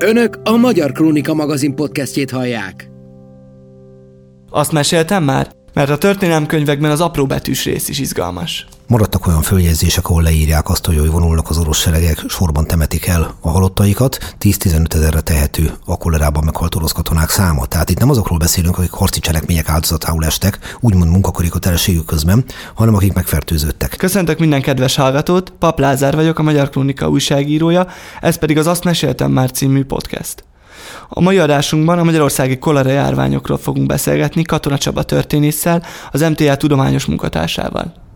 Önök a Magyar Krónika magazin podcastjét hallják. Azt meséltem már? Mert a történelemkönyvekben az apró betűs rész is izgalmas. Maradtak olyan följegyzések, ahol leírják azt, hogy hogy vonulnak az orosz seregek, sorban temetik el a halottaikat, 10-15 ezerre tehető a kolerában meghalt orosz katonák száma. Tehát itt nem azokról beszélünk, akik harci cselekmények áldozatául estek, úgymond munkakarikotelességük közben, hanem akik megfertőzöttek. Köszöntök minden kedves hallgatót, Pap Lázár vagyok, a Magyar Krónika újságírója, ez pedig az Azt Meséltem Már című podcast. A mai adásunkban a magyarországi kolera járványokról fogunk beszélgetni Katona Csaba történésszel, az MTA tudományos munkatársával.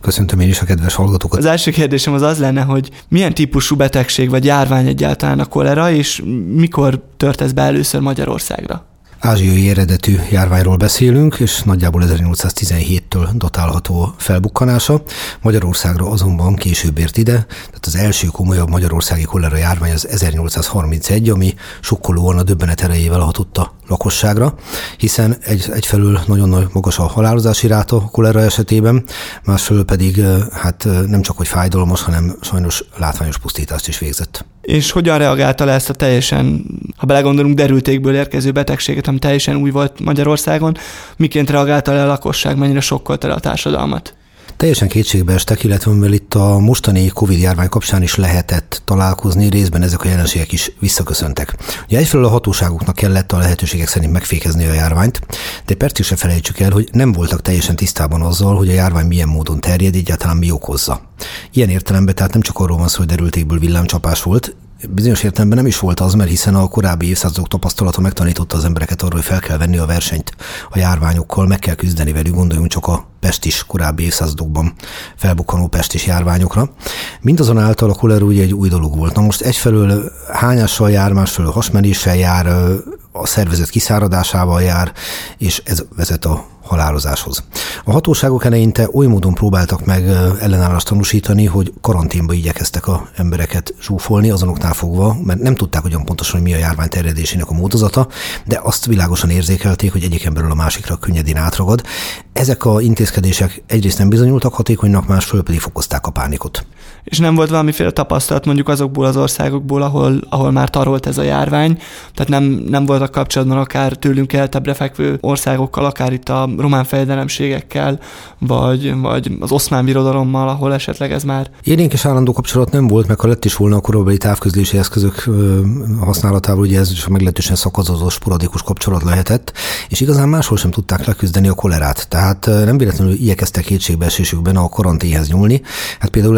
Köszöntöm én is a kedves hallgatókat. Az első kérdésem az az lenne, hogy milyen típusú betegség vagy járvány egyáltalán a kolera, és mikor tört ez be először Magyarországra? Ázsiai eredetű járványról beszélünk, és nagyjából 1817-től datálható felbukkanása. Magyarországra azonban később ért ide, tehát az első komolyabb magyarországi kolera járvány az 1831, ami sokkolóan a döbbenet erejével hatotta a lakosságra, hiszen egy, egyfelől nagyon nagy magas a halálozási ráta kolera esetében, másfelől pedig hát nem csak hogy fájdalmas, hanem sajnos látványos pusztítást is végzett. És hogyan reagálta le ezt a teljesen, ha belegondolunk, derültékből érkező betegséget, ami teljesen új volt Magyarországon, miként reagálta le a lakosság, mennyire sokkolta le a társadalmat? Teljesen kétségbe estek, illetve mivel itt a mostani Covid járvány kapcsán is lehetett találkozni, részben ezek a jelenségek is visszaköszöntek. Ugye egyfelől a hatóságoknak kellett a lehetőségek szerint megfékezni a járványt, de percig se felejtsük el, hogy nem voltak teljesen tisztában azzal, hogy a járvány milyen módon terjed, egyáltalán mi okozza. Ilyen értelemben tehát nem csak arról van szó, hogy derültékből villámcsapás volt, bizonyos értelemben nem is volt az, mert hiszen a korábbi évszázadok tapasztalata megtanította az embereket arról, hogy fel kell venni a versenyt a járványokkal, meg kell küzdeni velük, gondoljunk csak a pestis korábbi évszázadokban felbukkanó pestis járványokra. Mindazonáltal a kolera ugye egy új dolog volt. Na most egyfelől hányással jár, másfelől hasmenéssel jár, a szervezet kiszáradásával jár, és ez vezet a halálozáshoz. A hatóságok eleinte oly módon próbáltak meg ellenállást tanúsítani, hogy karanténba igyekeztek a embereket zsúfolni, azonoknál fogva, mert nem tudták ugyan pontosan, hogy mi a járvány terjedésének a módozata, de azt világosan érzékelték, hogy egyik emberről a másikra könnyedén átragad. Ezek a intézkedések egyrészt nem bizonyultak hatékonynak, másfél pedig fokozták a pánikot. És nem volt valamiféle tapasztalat mondjuk azokból az országokból, ahol, ahol már tarolt ez a járvány, tehát nem, nem voltak kapcsolatban akár tőlünk eltebbre fekvő országokkal, akár itt a román fejdelemségekkel, vagy, vagy az oszmán birodalommal, ahol esetleg ez már... Élénk és állandó kapcsolat nem volt, meg ha lett is volna a korabeli távközlési eszközök használatával, ugye ez is meglehetősen szakadozó, sporadikus kapcsolat lehetett, és igazán máshol sem tudták leküzdeni a kolerát. Tehát nem véletlenül igyekeztek kétségbeesésükben a karanténhez nyúlni. Hát például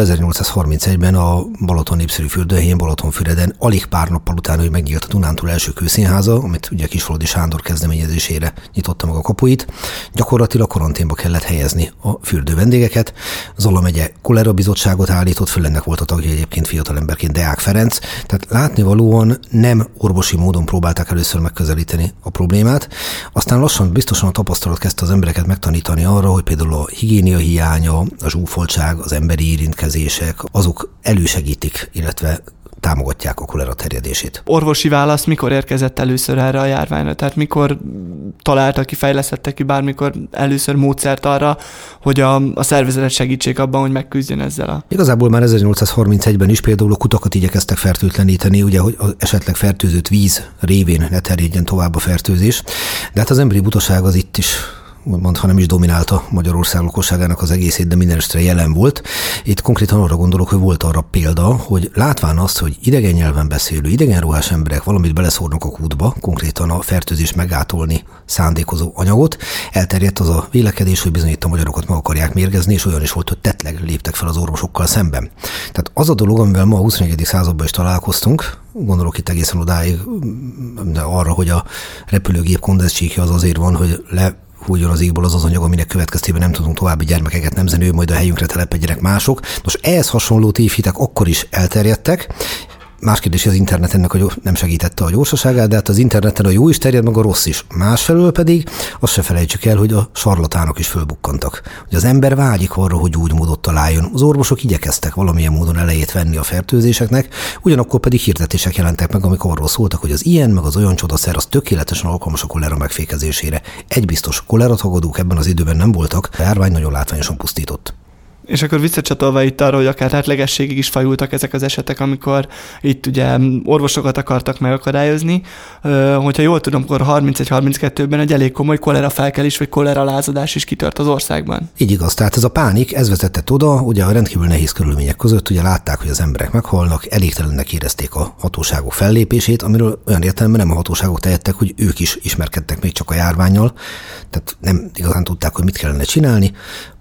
1831-ben a Balaton népszerű fürdőhelyén Balatonfüreden alig pár nappal után, hogy megnyílt a Dunántúl első kőszínháza, amit ugye Kisfaludi Sándor kezdeményezésére nyitotta meg a kapuit, Gyakorlatilag karanténba kellett helyezni a fürdő vendégeket. Zola megye kolera bizottságot állított, föl ennek volt a tagja egyébként fiatalemberként Deák Ferenc. Tehát látnivalóan nem orvosi módon próbálták először megközelíteni a problémát. Aztán lassan biztosan a tapasztalat kezdte az embereket megtanítani arra, hogy például a higiénia hiánya, a zsúfoltság, az emberi érintkezések, azok elősegítik, illetve támogatják a kolera terjedését. Orvosi válasz mikor érkezett először erre a járványra? Tehát mikor találtak ki, fejlesztettek ki bármikor először módszert arra, hogy a, a szervezetet segítsék abban, hogy megküzdjön ezzel a... Igazából már 1831-ben is például a kutakat igyekeztek fertőtleníteni, ugye, hogy az esetleg fertőzött víz révén ne terjedjen tovább a fertőzés. De hát az emberi butaság az itt is úgymond, ha nem is dominálta Magyarország lakosságának az egészét, de minden estre jelen volt. Itt konkrétan arra gondolok, hogy volt arra példa, hogy látván azt, hogy idegen nyelven beszélő, idegen ruhás emberek valamit beleszórnak a kútba, konkrétan a fertőzés megátolni szándékozó anyagot, elterjedt az a vélekedés, hogy bizony itt a magyarokat meg akarják mérgezni, és olyan is volt, hogy tetleg léptek fel az orvosokkal szemben. Tehát az a dolog, amivel ma a 21. században is találkoztunk, gondolok itt egészen odáig de arra, hogy a repülőgép kondenzcsíkja az azért van, hogy le hújjon az égból az az anyag, aminek következtében nem tudunk további gyermekeket nemzeni, majd a helyünkre telepedjenek mások. Nos, ehhez hasonló tévhitek akkor is elterjedtek, Más kérdés, az internet ennek a nem segítette a gyorsaságát, de hát az interneten a jó is terjed, meg a rossz is. Másfelől pedig azt se felejtsük el, hogy a sarlatánok is fölbukkantak. Hogy az ember vágyik arra, hogy úgy módot találjon. Az orvosok igyekeztek valamilyen módon elejét venni a fertőzéseknek, ugyanakkor pedig hirdetések jelentek meg, amik arról szóltak, hogy az ilyen, meg az olyan csodaszer az tökéletesen alkalmas a kolera megfékezésére. Egy biztos, kolera tagadók ebben az időben nem voltak, a járvány nagyon látványosan pusztított. És akkor visszacsatolva itt arra, hogy akár átlegességig is fajultak ezek az esetek, amikor itt ugye orvosokat akartak megakadályozni. Hogyha jól tudom, akkor 31-32-ben egy elég komoly kolera felkelés vagy kolera lázadás is kitört az országban. Így igaz, tehát ez a pánik, ez vezetett oda, ugye a rendkívül nehéz körülmények között, ugye látták, hogy az emberek meghalnak, elégtelennek érezték a hatóságok fellépését, amiről olyan értelemben nem a hatóságok tehettek, hogy ők is ismerkedtek még csak a járványjal, tehát nem igazán tudták, hogy mit kellene csinálni,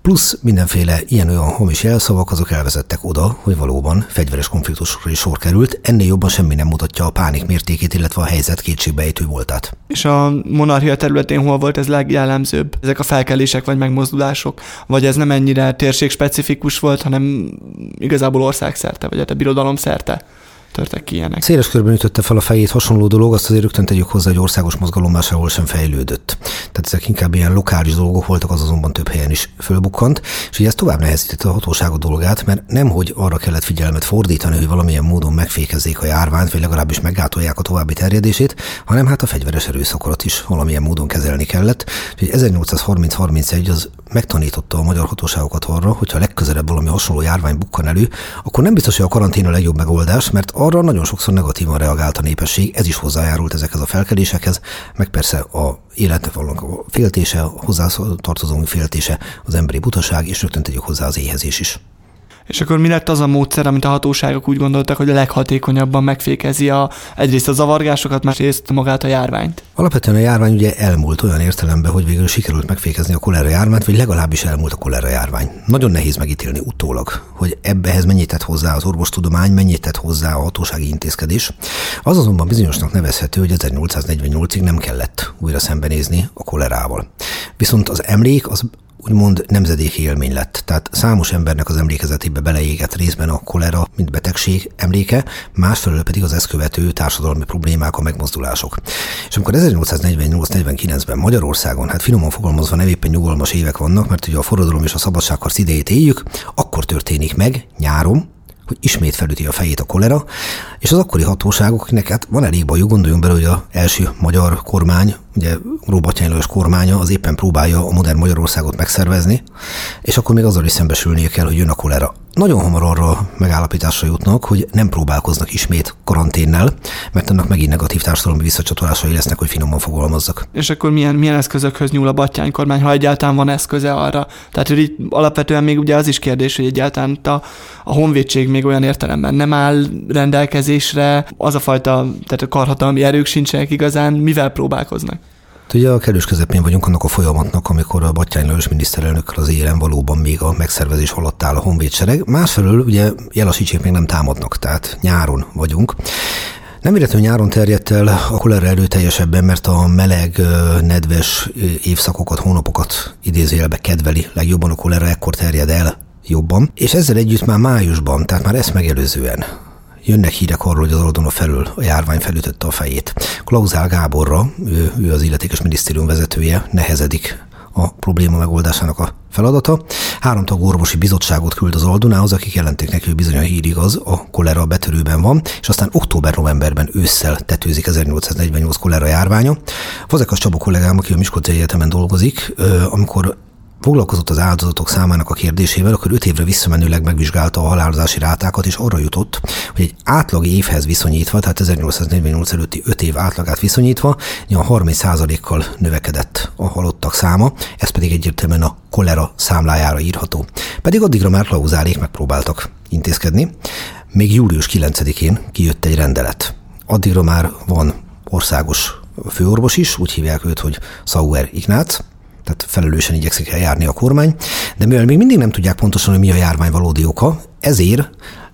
plusz mindenféle ilyen-olyan hamis jelszavak, azok elvezettek oda, hogy valóban fegyveres konfliktusra is sor került, ennél jobban semmi nem mutatja a pánik mértékét, illetve a helyzet kétségbejtő voltát. És a monarchia területén hol volt ez legjellemzőbb? Ezek a felkelések vagy megmozdulások? Vagy ez nem ennyire térség specifikus volt, hanem igazából országszerte, vagy hát a birodalom szerte? Törtek ki ilyenek. Széles körben ütötte fel a fejét hasonló dolog, azt azért rögtön tegyük hozzá, hogy országos mozgalom sehol sem fejlődött. Tehát ezek inkább ilyen lokális dolgok voltak, az azonban több helyen is fölbukkant, és ugye ez tovább nehezítette a hatóságok dolgát, mert nemhogy arra kellett figyelmet fordítani, hogy valamilyen módon megfékezzék a járványt, vagy legalábbis meggátolják a további terjedését, hanem hát a fegyveres erőszakot is valamilyen módon kezelni kellett. Úgyhogy 1830-31 az megtanította a magyar hatóságokat arra, hogyha legközelebb valami hasonló járvány bukkan elő, akkor nem biztos, hogy a karantén a legjobb megoldás, mert arra nagyon sokszor negatívan reagált a népesség, ez is hozzájárult ezekhez a felkelésekhez, meg persze a életnek valónak a féltése, a hozzátartozónk féltése, az emberi butaság, és rögtön tegyük hozzá az éhezés is. És akkor mi lett az a módszer, amit a hatóságok úgy gondoltak, hogy a leghatékonyabban megfékezi a, egyrészt a zavargásokat, másrészt magát a járványt? Alapvetően a járvány ugye elmúlt olyan értelemben, hogy végül sikerült megfékezni a kolera járványt, vagy legalábbis elmúlt a kolera járvány. Nagyon nehéz megítélni utólag, hogy ebbehez mennyit tett hozzá az orvostudomány, mennyit tett hozzá a hatósági intézkedés. Az azonban bizonyosnak nevezhető, hogy 1848-ig nem kellett újra szembenézni a kolerával. Viszont az emlék az úgymond nemzedéki élmény lett. Tehát számos embernek az emlékezetébe beleégett részben a kolera, mint betegség emléke, másfelől pedig az ezt követő társadalmi problémák, a megmozdulások. És amikor 1848-49-ben Magyarországon, hát finoman fogalmazva nem éppen nyugalmas évek vannak, mert ugye a forradalom és a szabadságharc idejét éljük, akkor történik meg nyáron, hogy ismét felüti a fejét a kolera, és az akkori hatóságok, akinek hát van elég bajuk, gondoljunk bele, hogy az első magyar kormány, ugye Róbatyány Lajos kormánya az éppen próbálja a modern Magyarországot megszervezni, és akkor még azzal is szembesülnie kell, hogy jön a kolera. Nagyon hamar arra megállapításra jutnak, hogy nem próbálkoznak ismét karanténnel, mert ennek megint negatív társadalmi visszacsatolásai lesznek, hogy finoman fogalmazzak. És akkor milyen, milyen eszközökhöz nyúl a Batyány kormány, ha egyáltalán van eszköze arra? Tehát, hogy itt alapvetően még ugye az is kérdés, hogy egyáltalán a, a honvédség még olyan értelemben nem áll rendelkezésre, az a fajta, tehát a karhatalmi erők sincsenek igazán, mivel próbálkoznak? Ugye a kellős közepén vagyunk annak a folyamatnak, amikor a Batyány Lajos miniszterelnökkel az élen valóban még a megszervezés alatt áll a honvédsereg. Másfelől ugye jelasítsék még nem támadnak, tehát nyáron vagyunk. Nem véletlenül nyáron terjedt el a kolera erőteljesebben, mert a meleg, nedves évszakokat, hónapokat idézőjelbe kedveli legjobban a kolera, ekkor terjed el jobban. És ezzel együtt már májusban, tehát már ezt megelőzően jönnek hírek arról, hogy az Oldona felül a járvány felütötte a fejét. Klauzál Gáborra, ő, ő az illetékes minisztérium vezetője, nehezedik a probléma megoldásának a feladata. Három tag orvosi bizottságot küld az Aldonához, akik jelenték neki, hogy bizony a hír igaz, a kolera betörőben van, és aztán október-novemberben ősszel tetőzik 1848 kolera járványa. Fazekas Csaba kollégám, aki a Miskolci Egyetemen dolgozik, amikor foglalkozott az áldozatok számának a kérdésével, akkor öt évre visszamenőleg megvizsgálta a halálozási rátákat, és arra jutott, hogy egy átlag évhez viszonyítva, tehát 1848 előtti öt év átlagát viszonyítva, a 30%-kal növekedett a halottak száma, ez pedig egyértelműen a kolera számlájára írható. Pedig addigra már klauzálék megpróbáltak intézkedni. Még július 9-én kijött egy rendelet. Addigra már van országos főorvos is, úgy hívják őt, hogy Sauer Ignác, tehát felelősen igyekszik eljárni a kormány, de mivel még mindig nem tudják pontosan, hogy mi a járvány valódi oka, ezért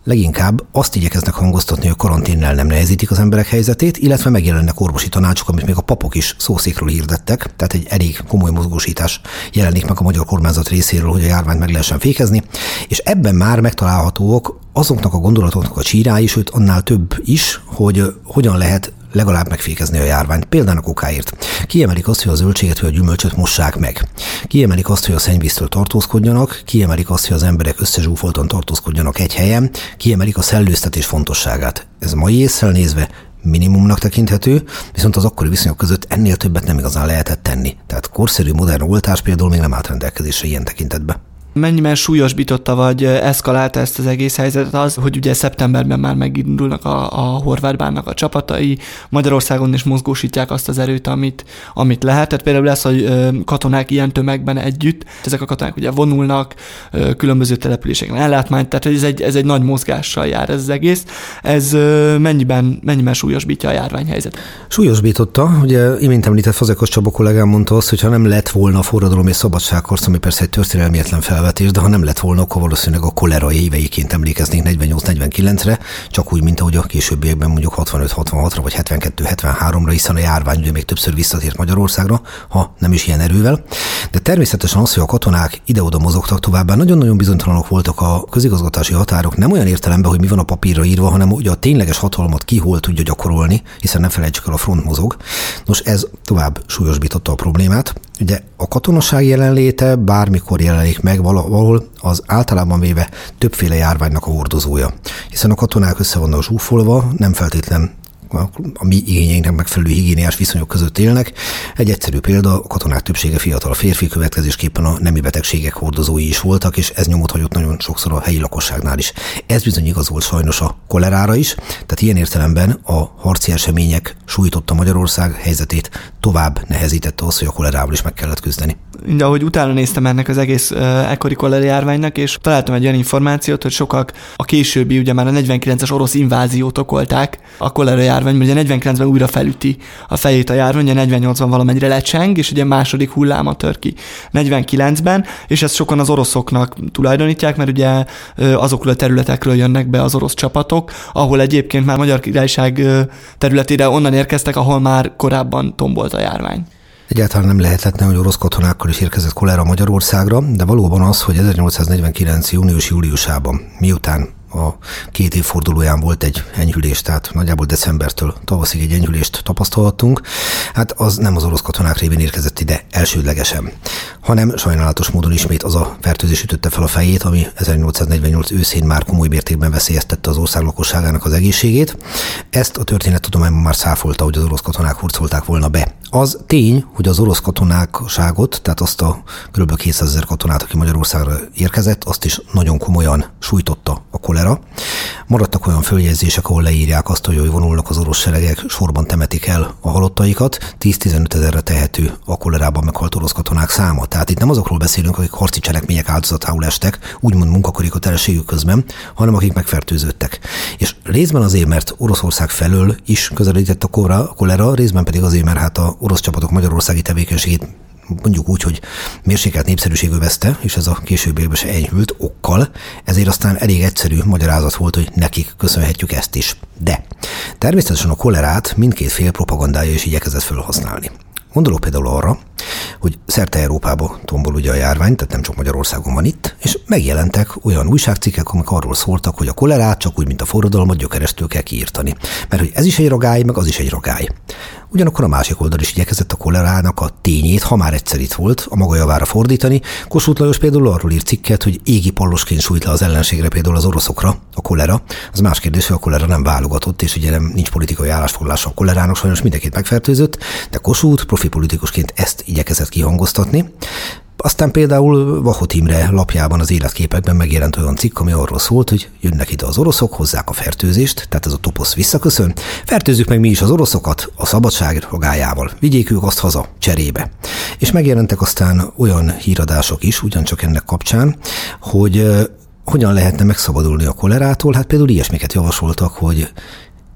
leginkább azt igyekeznek hangoztatni, hogy karanténnel nem nehezítik az emberek helyzetét, illetve megjelennek orvosi tanácsok, amit még a papok is szószékről hirdettek, tehát egy elég komoly mozgósítás jelenik meg a magyar kormányzat részéről, hogy a járványt meg lehessen fékezni, és ebben már megtalálhatóak azoknak a gondolatoknak a csírái, sőt annál több is, hogy hogyan lehet legalább megfékezni a járványt, például a kokáért. Kiemelik azt, hogy a zöldséget vagy a gyümölcsöt mossák meg. Kiemelik azt, hogy a szennyvíztől tartózkodjanak, kiemelik azt, hogy az emberek összezsúfoltan tartózkodjanak egy helyen, kiemelik a szellőztetés fontosságát. Ez mai észre nézve minimumnak tekinthető, viszont az akkori viszonyok között ennél többet nem igazán lehetett tenni. Tehát korszerű modern oltás például még nem állt rendelkezésre ilyen tekintetbe. Mennyiben súlyosbította vagy eszkalálta ezt az egész helyzetet az, hogy ugye szeptemberben már megindulnak a, a horvátbánnak a csapatai, Magyarországon is mozgósítják azt az erőt, amit, amit lehet. Tehát például lesz, hogy katonák ilyen tömegben együtt, ezek a katonák ugye vonulnak, különböző településeken ellátmányt, tehát ez egy, ez egy nagy mozgással jár ez az egész. Ez mennyiben, mennyiben súlyosbítja a járványhelyzetet? Súlyosbította, ugye imént említett Fazekas Csaba kollégám mondta azt, hogy ha nem lett volna forradalom és szabadságharc, ami persze egy történelmietlen felvetés, de ha nem lett volna, akkor valószínűleg a kolera éveiként emlékeznénk 48-49-re, csak úgy, mint ahogy a későbbiekben mondjuk 65-66-ra vagy 72-73-ra, hiszen a járvány ugye még többször visszatért Magyarországra, ha nem is ilyen erővel. De természetesen az, hogy a katonák ide-oda mozogtak továbbá, nagyon-nagyon bizonytalanok voltak a közigazgatási határok, nem olyan értelemben, hogy mi van a papírra írva, hanem hogy a tényleges hatalmat ki hol tudja gyakorolni, hiszen nem felejtsük el, a front mozog. Nos, ez tovább súlyosbította a problémát. Ugye a katonaság jelenléte bármikor jelenik meg valahol, az általában véve többféle járványnak a hordozója. Hiszen a katonák össze vannak zsúfolva, nem feltétlen a mi igényeinknek megfelelő higiéniás viszonyok között élnek. Egy egyszerű példa, a katonák többsége fiatal férfi, következésképpen a nemi betegségek hordozói is voltak, és ez nyomot hagyott nagyon sokszor a helyi lakosságnál is. Ez bizony igaz volt sajnos a kolerára is, tehát ilyen értelemben a harci események sújtotta Magyarország helyzetét, tovább nehezítette az, hogy a kolerával is meg kellett küzdeni. De ahogy utána néztem ennek az egész uh, ekkori kolera járványnak, és találtam egy olyan információt, hogy sokak a későbbi, ugye már a 49-es orosz inváziót okolták a kolera járvány, ugye 49-ben újra felüti a fejét a járvány, ugye 48-ban valamennyire lecseng, és ugye második hulláma tör ki 49-ben, és ezt sokan az oroszoknak tulajdonítják, mert ugye azokról a területekről jönnek be az orosz csapatok, ahol egyébként már Magyar Királyság területére onnan érkeztek, ahol már korábban tombolt a járvány. Egyáltalán nem lehetetlen, hogy orosz katonákkal is érkezett kolera Magyarországra, de valóban az, hogy 1849. június-júliusában, miután a két évfordulóján volt egy enyhülés, tehát nagyjából decembertől tavaszig egy enyhülést tapasztalhattunk. Hát az nem az orosz katonák révén érkezett ide elsődlegesen, hanem sajnálatos módon ismét az a fertőzés ütötte fel a fejét, ami 1848 őszén már komoly mértékben veszélyeztette az ország lakosságának az egészségét. Ezt a történettudományban már száfolta, hogy az orosz katonák hurcolták volna be. Az tény, hogy az orosz katonákságot, tehát azt a kb. 200 ezer katonát, aki Magyarországra érkezett, azt is nagyon komolyan sújtotta a kolera. Maradtak olyan följegyzések, ahol leírják azt, hogy vonulnak az orosz seregek, sorban temetik el a halottaikat. 10-15 ezerre tehető a kolerában meghalt orosz katonák száma. Tehát itt nem azokról beszélünk, akik harci cselekmények áldozatául estek, úgymond munkakorikoterességük közben, hanem akik megfertőződtek. És részben azért, mert Oroszország felől is közelített a kolera, részben pedig azért, mert hát a orosz csapatok magyarországi tevékenységét mondjuk úgy, hogy mérsékelt népszerűségű veszte, és ez a később se enyhült okkal, ezért aztán elég egyszerű magyarázat volt, hogy nekik köszönhetjük ezt is. De természetesen a kolerát mindkét fél propagandája is igyekezett felhasználni. Gondolok például arra, hogy szerte Európába tombol ugye a járvány, tehát nem csak Magyarországon van itt, és megjelentek olyan újságcikkek, amik arról szóltak, hogy a kolerát csak úgy, mint a forradalmat gyökeresztől kell kiírtani. Mert hogy ez is egy ragály, meg az is egy ragály. Ugyanakkor a másik oldal is igyekezett a kolerának a tényét, ha már egyszer itt volt, a maga javára fordítani. Kossuth Lajos például arról írt cikket, hogy égi pallosként sújt le az ellenségre, például az oroszokra, a kolera. Az más kérdés, hogy a kolera nem válogatott, és ugye nem nincs politikai állásfoglalása a kolerának, sajnos mindenkit megfertőzött, de Kossuth profi politikusként ezt igyekezett kihangoztatni. Aztán például Vahot Imre lapjában az életképekben megjelent olyan cikk, ami arról szólt, hogy jönnek ide az oroszok, hozzák a fertőzést, tehát ez a toposz visszaköszön, fertőzzük meg mi is az oroszokat a szabadság rogájával, vigyék ők azt haza, cserébe. És megjelentek aztán olyan híradások is, ugyancsak ennek kapcsán, hogy hogyan lehetne megszabadulni a kolerától? Hát például ilyesmiket javasoltak, hogy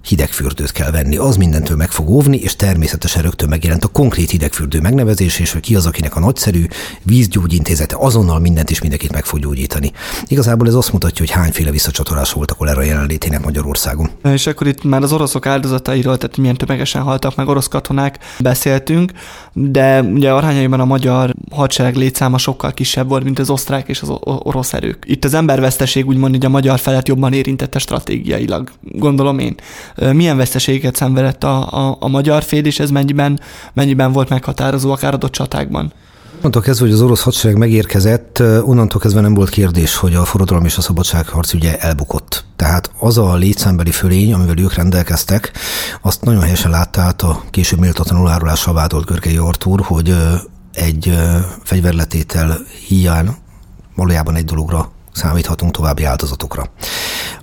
hidegfürdőt kell venni. Az mindentől meg fog óvni, és természetesen rögtön megjelent a konkrét hidegfürdő megnevezés, és hogy ki az, akinek a nagyszerű vízgyógyintézete azonnal mindent és mindenkit meg fog gyógyítani. Igazából ez azt mutatja, hogy hányféle visszacsatolás volt a kolera jelenlétének Magyarországon. És akkor itt már az oroszok áldozatairól, tehát milyen tömegesen haltak meg orosz katonák beszéltünk, de ugye arányaiban a magyar hadsereg létszáma sokkal kisebb volt, mint az osztrák és az orosz erők. Itt az emberveszteség úgymond így a magyar felet jobban érintette stratégiailag, gondolom én milyen veszteségeket szenvedett a, a, a magyar fél, és ez mennyiben, mennyiben volt meghatározó akár adott csatákban? Onnantól kezdve, hogy az orosz hadsereg megérkezett, onnantól kezdve nem volt kérdés, hogy a forradalom és a szabadságharc ugye elbukott. Tehát az a létszámbeli fölény, amivel ők rendelkeztek, azt nagyon helyesen látta át a később méltatlanul árulással vádolt Görgei Artúr, hogy egy fegyverletétel hiány valójában egy dologra számíthatunk további áldozatokra.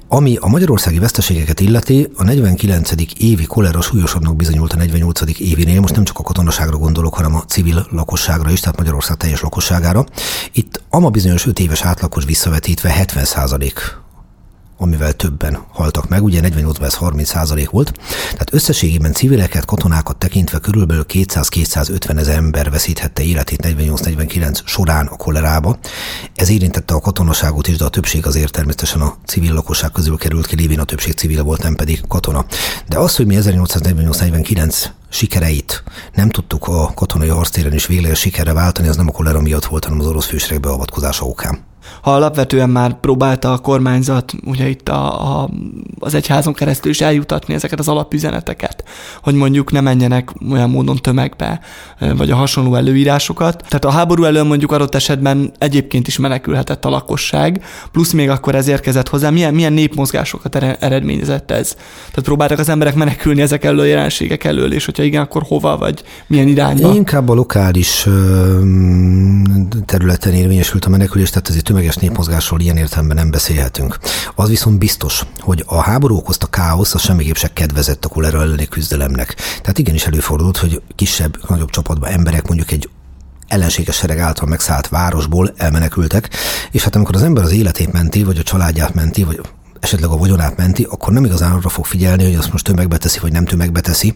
Ami a magyarországi veszteségeket illeti, a 49. évi kolera súlyosabbnak bizonyult a 48. évinél, most nem csak a katonaságra gondolok, hanem a civil lakosságra is, tehát Magyarország teljes lakosságára. Itt ama bizonyos 5 éves átlagos visszavetítve 70 amivel többen haltak meg, ugye 48-ban ez 30 százalék volt, tehát összességében civileket, katonákat tekintve körülbelül 200-250 ezer ember veszíthette életét 48-49 során a kolerába. Ez érintette a katonaságot is, de a többség azért természetesen a civil lakosság közül került ki, lévén a többség civil volt, nem pedig katona. De az, hogy mi 1848-49 sikereit nem tudtuk a katonai harctéren is végleges sikerre váltani, az nem a kolera miatt volt, hanem az orosz fősereg beavatkozása okán ha alapvetően már próbálta a kormányzat ugye itt a, a, az egyházon keresztül is eljutatni ezeket az alapüzeneteket, hogy mondjuk ne menjenek olyan módon tömegbe, vagy a hasonló előírásokat. Tehát a háború elől mondjuk adott esetben egyébként is menekülhetett a lakosság, plusz még akkor ez érkezett hozzá. Milyen, milyen népmozgásokat eredményezett ez? Tehát próbáltak az emberek menekülni ezek elől jelenségek elől, és hogyha igen, akkor hova, vagy milyen irányba? Inkább a lokális területen érvényesült a menekülés, tehát azért tömeges népmozgásról ilyen értelemben nem beszélhetünk. Az viszont biztos, hogy a háború okozta káosz az semmiképp se kedvezett a kolera elleni küzdelemnek. Tehát igenis előfordult, hogy kisebb, nagyobb csapatban emberek mondjuk egy ellenséges sereg által megszállt városból elmenekültek, és hát amikor az ember az életét menti, vagy a családját menti, vagy esetleg a vagyonát menti, akkor nem igazán arra fog figyelni, hogy azt most tömegbe teszi, vagy nem tömegbe teszi.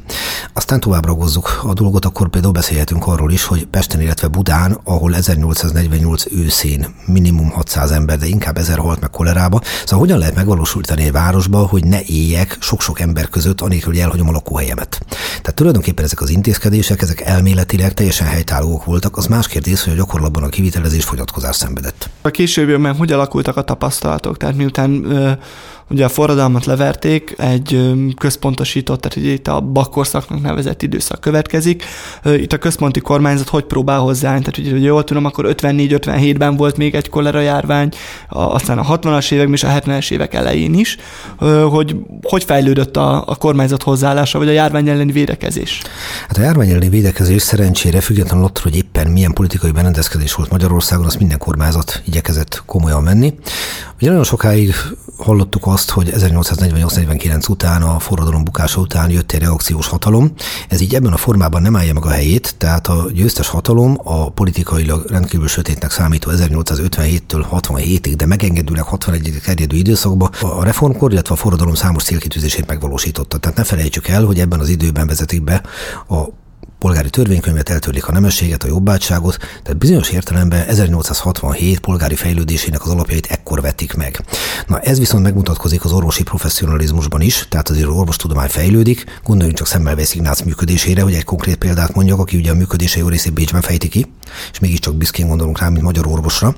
Aztán tovább ragozzuk a dolgot, akkor például beszélhetünk arról is, hogy Pesten, illetve Budán, ahol 1848 őszén minimum 600 ember, de inkább 1000 halt meg kolerába. Szóval hogyan lehet megvalósítani egy városba, hogy ne éljek sok-sok ember között, anélkül, hogy elhagyom a lakóhelyemet. Tehát tulajdonképpen ezek az intézkedések, ezek elméletileg teljesen helytállóak voltak, az más kérdés, hogy a gyakorlatban a kivitelezés fogyatkozás szenvedett. A későbbiekben hogy alakultak a tapasztalatok? Tehát miután Ugye a forradalmat leverték, egy központosított, tehát itt a bakkorszaknak nevezett időszak következik. Itt a központi kormányzat hogy próbál hozzá, tehát ugye, hogy jól tudom, akkor 54-57-ben volt még egy kolera járvány, aztán a 60-as években és a 70-es évek elején is, hogy hogy fejlődött a, a kormányzat hozzáállása, vagy a járvány elleni védekezés? Hát a járvány elleni védekezés szerencsére függetlenül attól, hogy éppen milyen politikai berendezkedés volt Magyarországon, azt minden kormányzat igyekezett komolyan menni. Ugye nagyon sokáig hallottuk azt, hogy 1848-49 után, a forradalom bukása után jött egy reakciós hatalom. Ez így ebben a formában nem állja meg a helyét, tehát a győztes hatalom a politikailag rendkívül sötétnek számító 1857-től 67-ig, de megengedőleg 61-ig terjedő időszakban a reformkor, illetve a forradalom számos célkitűzését megvalósította. Tehát ne felejtsük el, hogy ebben az időben vezetik be a polgári törvénykönyvet, eltörlik a nemességet, a jobbátságot, tehát bizonyos értelemben 1867 polgári fejlődésének az alapjait ekkor vetik meg. Na ez viszont megmutatkozik az orvosi professzionalizmusban is, tehát azért az orvostudomány fejlődik, gondoljunk csak Szemmelweis Ignác működésére, hogy egy konkrét példát mondjak, aki ugye a működése jó részét Bécsben fejti ki, és mégiscsak büszkén gondolunk rá, mint magyar orvosra.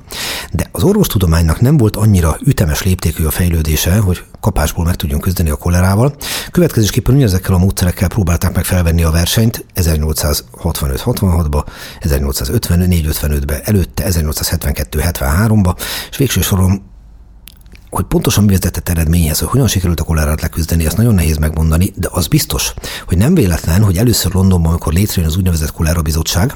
De az orvostudománynak nem volt annyira ütemes léptékű a fejlődése, hogy kapásból meg tudjon küzdeni a kolerával. Következésképpen ugyanezekkel a módszerekkel próbálták meg felvenni a versenyt 1865-66-ba, 1854-55-be, előtte 1872-73-ba, és végső soron hogy pontosan mi vezetett eredményhez, hogy hogyan sikerült a kolerát leküzdeni, azt nagyon nehéz megmondani, de az biztos, hogy nem véletlen, hogy először Londonban, amikor létrejön az úgynevezett kolera bizottság,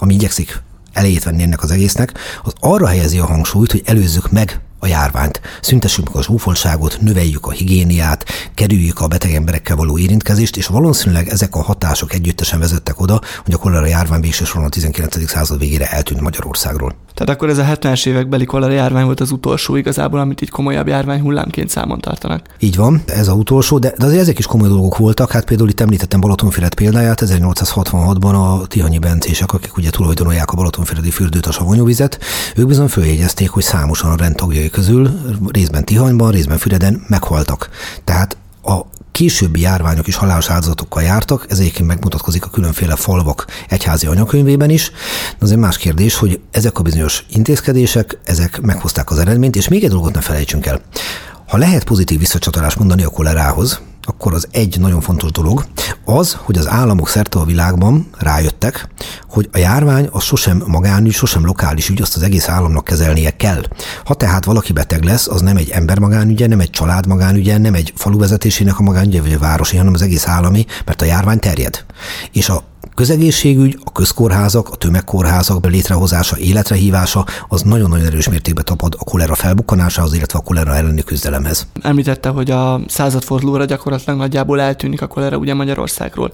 ami igyekszik elejét venni ennek az egésznek, az arra helyezi a hangsúlyt, hogy előzzük meg a járványt, szüntessük meg a zsúfoltságot, növeljük a higiéniát, kerüljük a beteg emberekkel való érintkezést, és valószínűleg ezek a hatások együttesen vezettek oda, hogy a kolera járvány végső soron a 19. század végére eltűnt Magyarországról. Tehát akkor ez a 70-es évekbeli kolera járvány volt az utolsó igazából, amit így komolyabb járvány hullámként számon tartanak. Így van, ez a utolsó, de, de azért ezek is komoly dolgok voltak. Hát például itt említettem Balatonfüred példáját, 1866-ban a Tihanyi Bencések, akik ugye tulajdonolják a Balatonfüredi fürdőt, a savanyúvizet, ők bizony följegyezték, hogy számosan a rendtagjai közül részben Tihanyban, részben Füreden meghaltak. Tehát a későbbi járványok is halálos áldozatokkal jártak, ez egyébként megmutatkozik a különféle falvak egyházi anyakönyvében is. De az egy más kérdés, hogy ezek a bizonyos intézkedések, ezek meghozták az eredményt, és még egy dolgot ne felejtsünk el. Ha lehet pozitív visszacsatolást mondani a kolerához, akkor az egy nagyon fontos dolog, az, hogy az államok szerte a világban rájöttek, hogy a járvány az sosem magánügy, sosem lokális ügy, azt az egész államnak kezelnie kell. Ha tehát valaki beteg lesz, az nem egy ember magánügye, nem egy család magánügye, nem egy falu vezetésének a magánügye, vagy a városi, hanem az egész állami, mert a járvány terjed. És a közegészségügy, a közkórházak, a tömegkórházak létrehozása, életre hívása az nagyon-nagyon erős mértékben tapad a kolera felbukkanásához, illetve a kolera elleni küzdelemhez. Említette, hogy a századfordulóra gyakorlatilag nagyjából eltűnik a kolera ugye Magyarországról.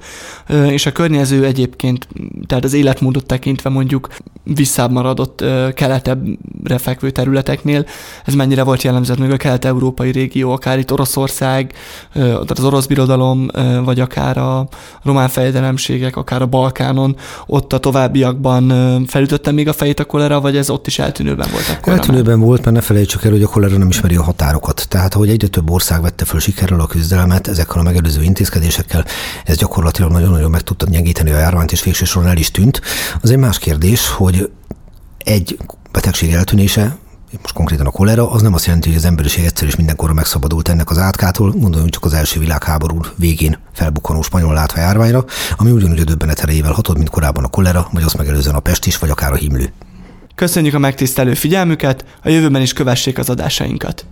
És a környező egyébként, tehát az életmódot tekintve mondjuk visszább maradott keletebbre fekvő területeknél, ez mennyire volt jellemző, még a kelet-európai régió, akár itt Oroszország, tehát az orosz birodalom, vagy akár a román fejdelemségek, akár a Balkánon, ott a továbbiakban felütötte még a fejét a kolera, vagy ez ott is eltűnőben volt akkor? Eltűnőben volt, mert ne felejtsük el, hogy a kolera nem ismeri a határokat. Tehát, ahogy egyre több ország vette föl sikerrel a küzdelmet ezekkel a megelőző intézkedésekkel, ez gyakorlatilag nagyon-nagyon meg tudta gyengíteni a járványt, és végső soron el is tűnt. Az egy más kérdés, hogy egy betegség eltűnése most konkrétan a kolera, az nem azt jelenti, hogy az emberiség egyszer és mindenkorra megszabadult ennek az átkától, gondoljunk csak az első világháború végén felbukkanó spanyol látványárványra, ami ugyanúgy a döbbenet erejével hatott, mint korábban a kolera, vagy azt megelőzően a pest is, vagy akár a himlő. Köszönjük a megtisztelő figyelmüket, a jövőben is kövessék az adásainkat.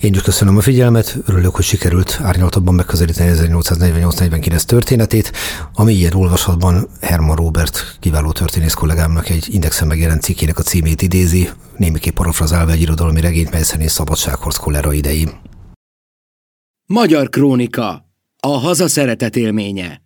Én is köszönöm a figyelmet, örülök, hogy sikerült árnyaltabban megközelíteni 1848-49 történetét, ami ilyen olvasatban Herman Robert kiváló történész kollégámnak egy indexen megjelent cikkének a címét idézi, némiképp parafrazálva egy irodalmi regényt, mely szerint szabadságharc kolera idején. Magyar Krónika. A haza szeretet élménye.